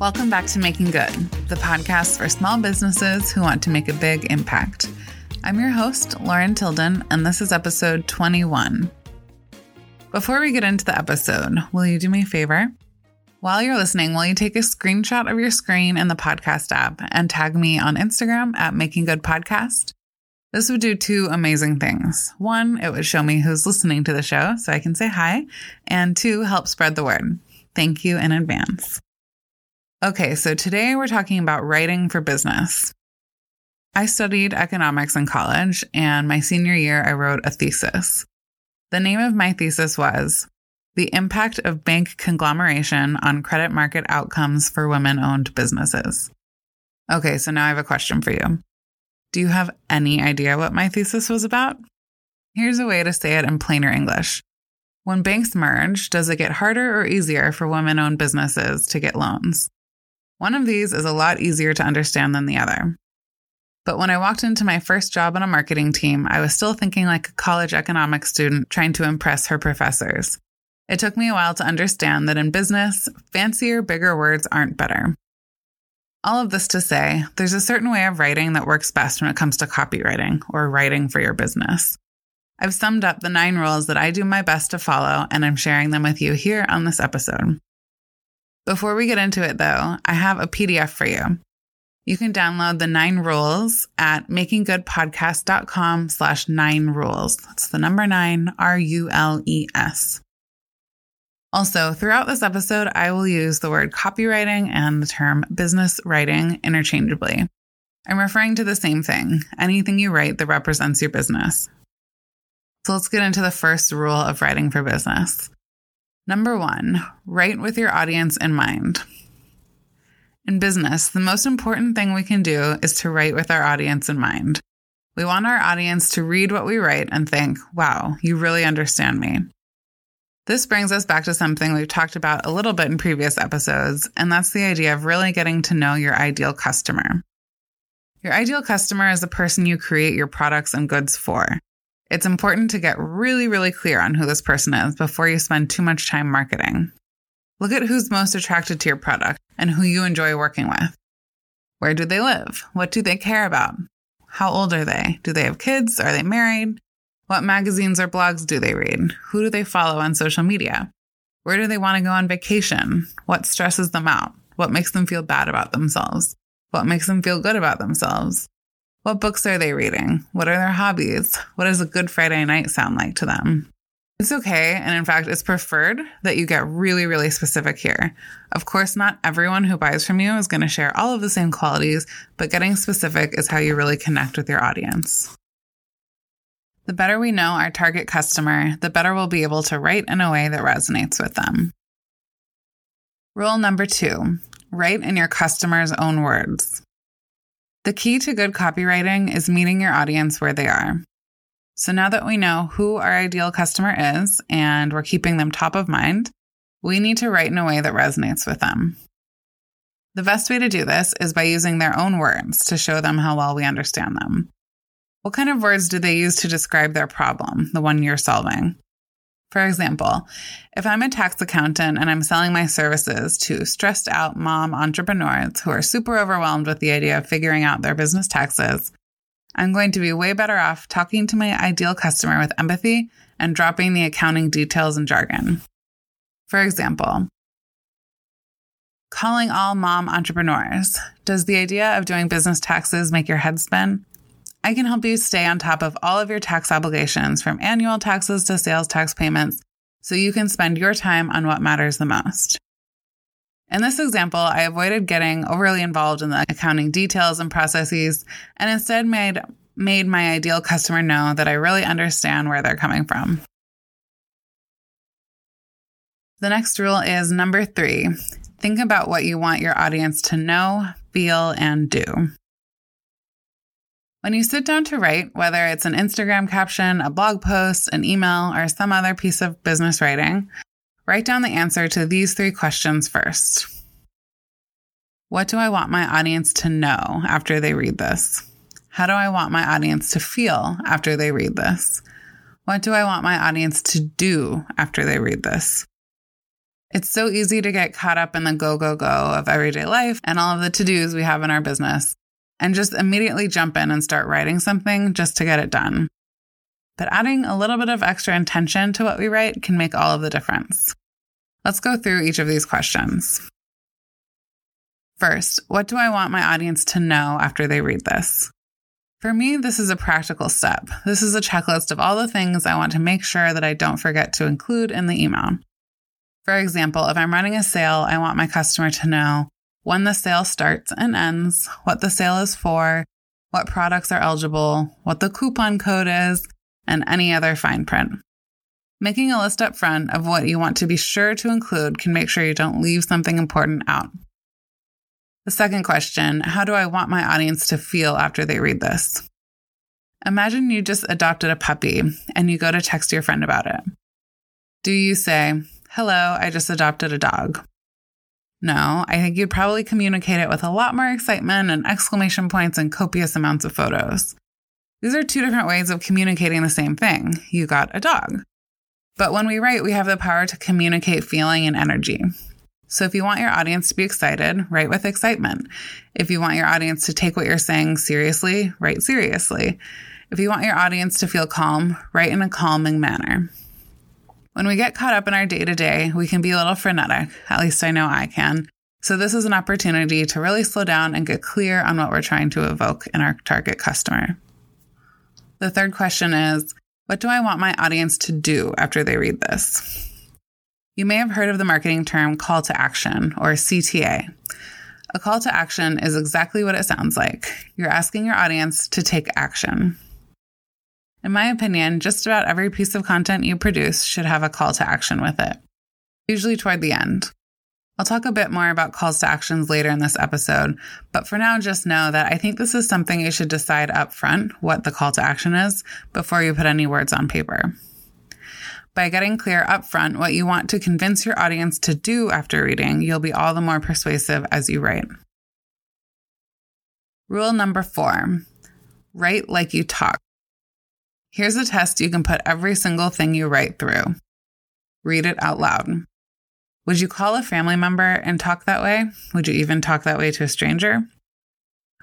Welcome back to Making Good, the podcast for small businesses who want to make a big impact. I'm your host, Lauren Tilden, and this is episode 21. Before we get into the episode, will you do me a favor? While you're listening, will you take a screenshot of your screen in the podcast app and tag me on Instagram at Making Good Podcast? This would do two amazing things. One, it would show me who's listening to the show so I can say hi, and two, help spread the word. Thank you in advance. Okay, so today we're talking about writing for business. I studied economics in college, and my senior year, I wrote a thesis. The name of my thesis was The Impact of Bank Conglomeration on Credit Market Outcomes for Women Owned Businesses. Okay, so now I have a question for you. Do you have any idea what my thesis was about? Here's a way to say it in plainer English. When banks merge, does it get harder or easier for women owned businesses to get loans? One of these is a lot easier to understand than the other. But when I walked into my first job on a marketing team, I was still thinking like a college economics student trying to impress her professors. It took me a while to understand that in business, fancier, bigger words aren't better. All of this to say, there's a certain way of writing that works best when it comes to copywriting or writing for your business. I've summed up the nine rules that I do my best to follow, and I'm sharing them with you here on this episode. Before we get into it though, I have a PDF for you. You can download the nine rules at makinggoodpodcast.com slash nine rules. That's the number nine, R U L E S. Also, throughout this episode, I will use the word copywriting and the term business writing interchangeably. I'm referring to the same thing anything you write that represents your business. So let's get into the first rule of writing for business. Number one, write with your audience in mind. In business, the most important thing we can do is to write with our audience in mind. We want our audience to read what we write and think, wow, you really understand me. This brings us back to something we've talked about a little bit in previous episodes, and that's the idea of really getting to know your ideal customer. Your ideal customer is the person you create your products and goods for. It's important to get really, really clear on who this person is before you spend too much time marketing. Look at who's most attracted to your product and who you enjoy working with. Where do they live? What do they care about? How old are they? Do they have kids? Are they married? What magazines or blogs do they read? Who do they follow on social media? Where do they want to go on vacation? What stresses them out? What makes them feel bad about themselves? What makes them feel good about themselves? What books are they reading? What are their hobbies? What does a good Friday night sound like to them? It's okay. And in fact, it's preferred that you get really, really specific here. Of course, not everyone who buys from you is going to share all of the same qualities, but getting specific is how you really connect with your audience. The better we know our target customer, the better we'll be able to write in a way that resonates with them. Rule number two write in your customer's own words. The key to good copywriting is meeting your audience where they are. So now that we know who our ideal customer is and we're keeping them top of mind, we need to write in a way that resonates with them. The best way to do this is by using their own words to show them how well we understand them. What kind of words do they use to describe their problem, the one you're solving? For example, if I'm a tax accountant and I'm selling my services to stressed out mom entrepreneurs who are super overwhelmed with the idea of figuring out their business taxes, I'm going to be way better off talking to my ideal customer with empathy and dropping the accounting details and jargon. For example, Calling all mom entrepreneurs. Does the idea of doing business taxes make your head spin? I can help you stay on top of all of your tax obligations from annual taxes to sales tax payments so you can spend your time on what matters the most. In this example, I avoided getting overly involved in the accounting details and processes and instead made, made my ideal customer know that I really understand where they're coming from. The next rule is number three think about what you want your audience to know, feel, and do. When you sit down to write, whether it's an Instagram caption, a blog post, an email, or some other piece of business writing, write down the answer to these three questions first. What do I want my audience to know after they read this? How do I want my audience to feel after they read this? What do I want my audience to do after they read this? It's so easy to get caught up in the go, go, go of everyday life and all of the to dos we have in our business and just immediately jump in and start writing something just to get it done. But adding a little bit of extra intention to what we write can make all of the difference. Let's go through each of these questions. First, what do I want my audience to know after they read this? For me, this is a practical step. This is a checklist of all the things I want to make sure that I don't forget to include in the email. For example, if I'm running a sale, I want my customer to know when the sale starts and ends, what the sale is for, what products are eligible, what the coupon code is, and any other fine print. Making a list up front of what you want to be sure to include can make sure you don't leave something important out. The second question How do I want my audience to feel after they read this? Imagine you just adopted a puppy and you go to text your friend about it. Do you say, Hello, I just adopted a dog? No, I think you'd probably communicate it with a lot more excitement and exclamation points and copious amounts of photos. These are two different ways of communicating the same thing. You got a dog. But when we write, we have the power to communicate feeling and energy. So if you want your audience to be excited, write with excitement. If you want your audience to take what you're saying seriously, write seriously. If you want your audience to feel calm, write in a calming manner. When we get caught up in our day to day, we can be a little frenetic. At least I know I can. So, this is an opportunity to really slow down and get clear on what we're trying to evoke in our target customer. The third question is What do I want my audience to do after they read this? You may have heard of the marketing term call to action or CTA. A call to action is exactly what it sounds like. You're asking your audience to take action. In my opinion, just about every piece of content you produce should have a call to action with it, usually toward the end. I'll talk a bit more about calls to actions later in this episode, but for now, just know that I think this is something you should decide up front what the call to action is before you put any words on paper. By getting clear up front what you want to convince your audience to do after reading, you'll be all the more persuasive as you write. Rule number four write like you talk. Here's a test you can put every single thing you write through. Read it out loud. Would you call a family member and talk that way? Would you even talk that way to a stranger?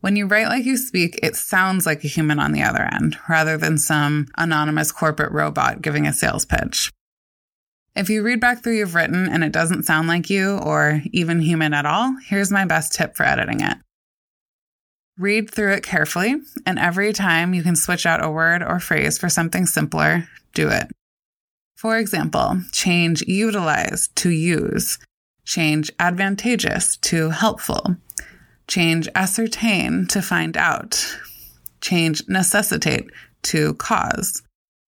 When you write like you speak, it sounds like a human on the other end rather than some anonymous corporate robot giving a sales pitch. If you read back through you've written and it doesn't sound like you or even human at all, here's my best tip for editing it. Read through it carefully, and every time you can switch out a word or phrase for something simpler, do it. For example, change utilize to use, change advantageous to helpful, change ascertain to find out, change necessitate to cause,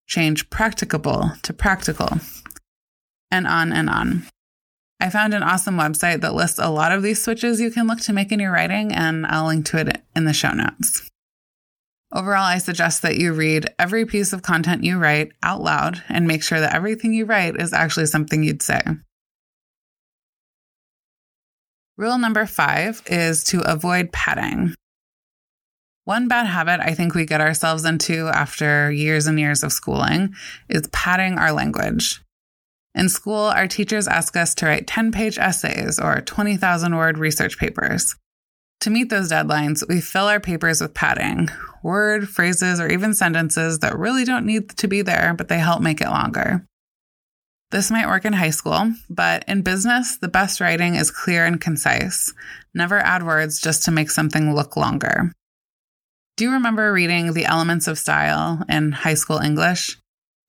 change practicable to practical, and on and on. I found an awesome website that lists a lot of these switches you can look to make in your writing, and I'll link to it in the show notes. Overall, I suggest that you read every piece of content you write out loud and make sure that everything you write is actually something you'd say. Rule number five is to avoid padding. One bad habit I think we get ourselves into after years and years of schooling is padding our language. In school, our teachers ask us to write 10 page essays or 20,000 word research papers. To meet those deadlines, we fill our papers with padding word, phrases, or even sentences that really don't need to be there, but they help make it longer. This might work in high school, but in business, the best writing is clear and concise. Never add words just to make something look longer. Do you remember reading The Elements of Style in high school English?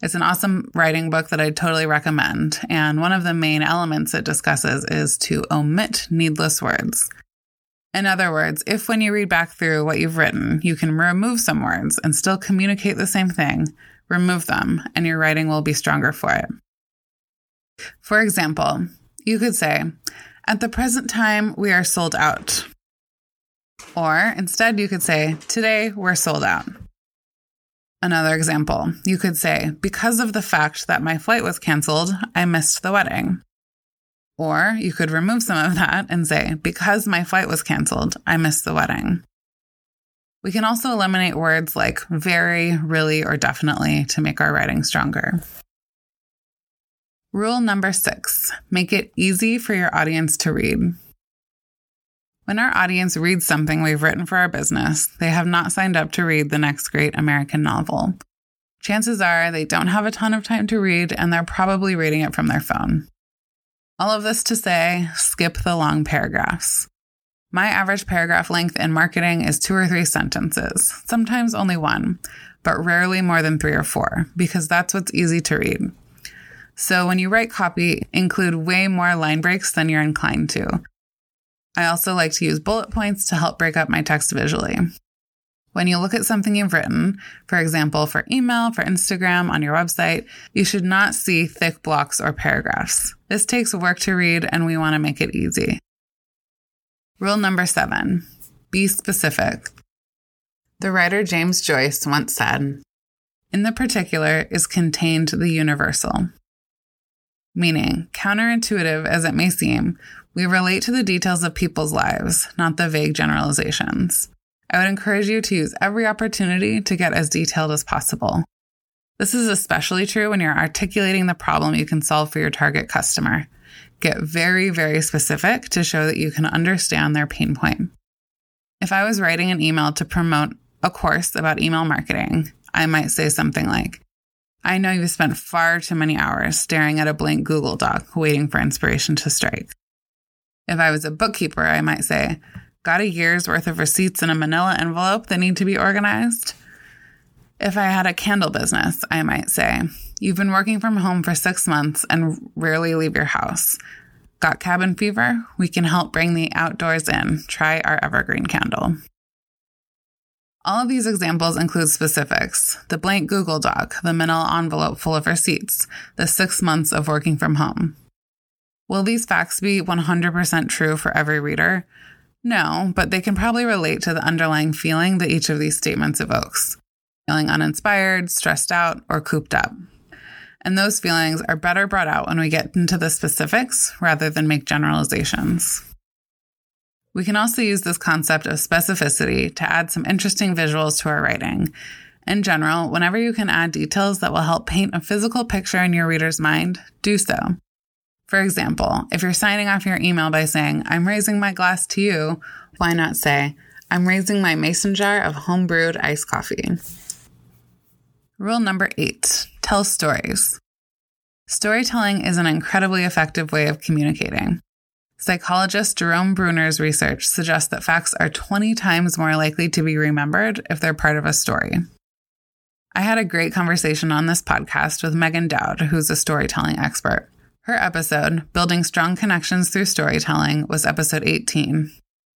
It's an awesome writing book that I totally recommend. And one of the main elements it discusses is to omit needless words. In other words, if when you read back through what you've written, you can remove some words and still communicate the same thing, remove them, and your writing will be stronger for it. For example, you could say, At the present time, we are sold out. Or instead, you could say, Today, we're sold out. Another example, you could say, Because of the fact that my flight was canceled, I missed the wedding. Or you could remove some of that and say, because my flight was canceled, I missed the wedding. We can also eliminate words like very, really, or definitely to make our writing stronger. Rule number six make it easy for your audience to read. When our audience reads something we've written for our business, they have not signed up to read the next great American novel. Chances are they don't have a ton of time to read and they're probably reading it from their phone. All of this to say, skip the long paragraphs. My average paragraph length in marketing is two or three sentences, sometimes only one, but rarely more than three or four, because that's what's easy to read. So when you write copy, include way more line breaks than you're inclined to. I also like to use bullet points to help break up my text visually. When you look at something you've written, for example, for email, for Instagram, on your website, you should not see thick blocks or paragraphs. This takes work to read and we want to make it easy. Rule number seven be specific. The writer James Joyce once said, In the particular is contained the universal. Meaning, counterintuitive as it may seem, we relate to the details of people's lives, not the vague generalizations. I would encourage you to use every opportunity to get as detailed as possible. This is especially true when you're articulating the problem you can solve for your target customer. Get very, very specific to show that you can understand their pain point. If I was writing an email to promote a course about email marketing, I might say something like, I know you've spent far too many hours staring at a blank Google Doc waiting for inspiration to strike. If I was a bookkeeper, I might say, Got a year's worth of receipts in a manila envelope that need to be organized? If I had a candle business, I might say, You've been working from home for six months and rarely leave your house. Got cabin fever? We can help bring the outdoors in. Try our evergreen candle. All of these examples include specifics the blank Google Doc, the manila envelope full of receipts, the six months of working from home. Will these facts be 100% true for every reader? No, but they can probably relate to the underlying feeling that each of these statements evokes feeling uninspired, stressed out, or cooped up. And those feelings are better brought out when we get into the specifics rather than make generalizations. We can also use this concept of specificity to add some interesting visuals to our writing. In general, whenever you can add details that will help paint a physical picture in your reader's mind, do so. For example, if you're signing off your email by saying, I'm raising my glass to you, why not say, I'm raising my mason jar of homebrewed iced coffee? Rule number eight tell stories. Storytelling is an incredibly effective way of communicating. Psychologist Jerome Bruner's research suggests that facts are 20 times more likely to be remembered if they're part of a story. I had a great conversation on this podcast with Megan Dowd, who's a storytelling expert. Her episode, Building Strong Connections Through Storytelling, was episode 18.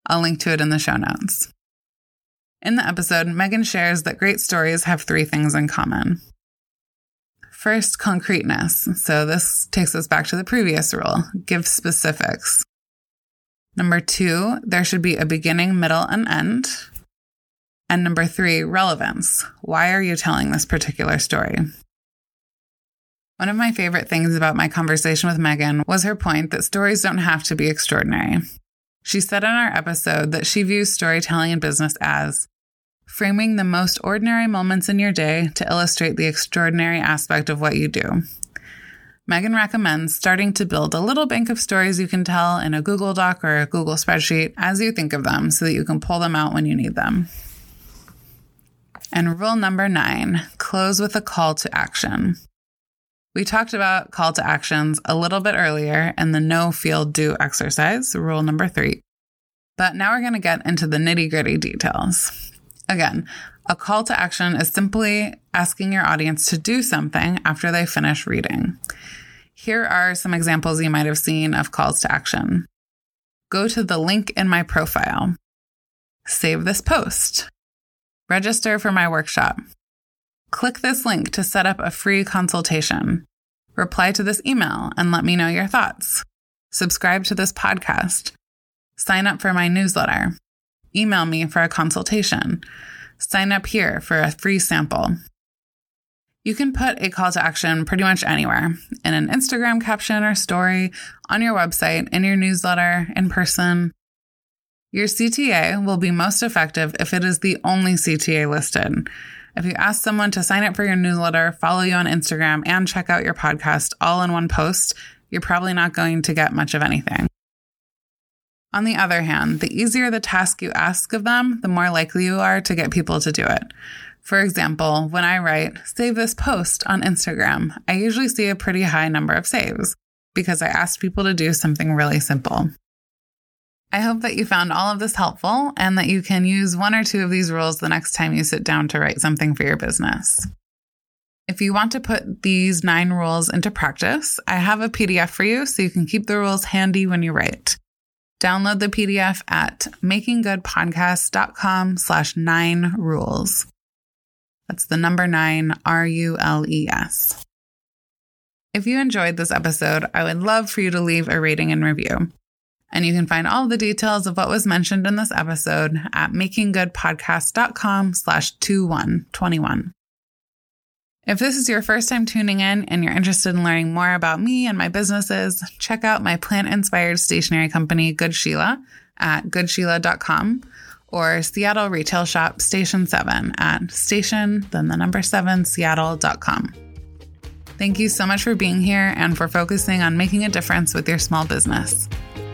I'll link to it in the show notes. In the episode, Megan shares that great stories have three things in common. First, concreteness. So this takes us back to the previous rule give specifics. Number two, there should be a beginning, middle, and end. And number three, relevance. Why are you telling this particular story? One of my favorite things about my conversation with Megan was her point that stories don't have to be extraordinary. She said in our episode that she views storytelling in business as framing the most ordinary moments in your day to illustrate the extraordinary aspect of what you do. Megan recommends starting to build a little bank of stories you can tell in a Google Doc or a Google spreadsheet as you think of them so that you can pull them out when you need them. And rule number nine close with a call to action. We talked about call to actions a little bit earlier in the know feel do exercise, rule number three. But now we're going to get into the nitty gritty details. Again, a call to action is simply asking your audience to do something after they finish reading. Here are some examples you might have seen of calls to action. Go to the link in my profile. Save this post. Register for my workshop. Click this link to set up a free consultation. Reply to this email and let me know your thoughts. Subscribe to this podcast. Sign up for my newsletter. Email me for a consultation. Sign up here for a free sample. You can put a call to action pretty much anywhere in an Instagram caption or story, on your website, in your newsletter, in person. Your CTA will be most effective if it is the only CTA listed. If you ask someone to sign up for your newsletter, follow you on Instagram, and check out your podcast all in one post, you're probably not going to get much of anything. On the other hand, the easier the task you ask of them, the more likely you are to get people to do it. For example, when I write, save this post on Instagram, I usually see a pretty high number of saves because I asked people to do something really simple. I hope that you found all of this helpful and that you can use one or two of these rules the next time you sit down to write something for your business. If you want to put these nine rules into practice, I have a PDF for you so you can keep the rules handy when you write. Download the PDF at makinggoodpodcast.com slash nine rules. That's the number nine, R U L E S. If you enjoyed this episode, I would love for you to leave a rating and review. And you can find all the details of what was mentioned in this episode at makinggoodpodcast.com slash 2121. If this is your first time tuning in and you're interested in learning more about me and my businesses, check out my plant inspired stationery company, Good Sheila, at goodsheila.com or Seattle retail shop Station 7 at station, then the number 7, seattle.com. Thank you so much for being here and for focusing on making a difference with your small business.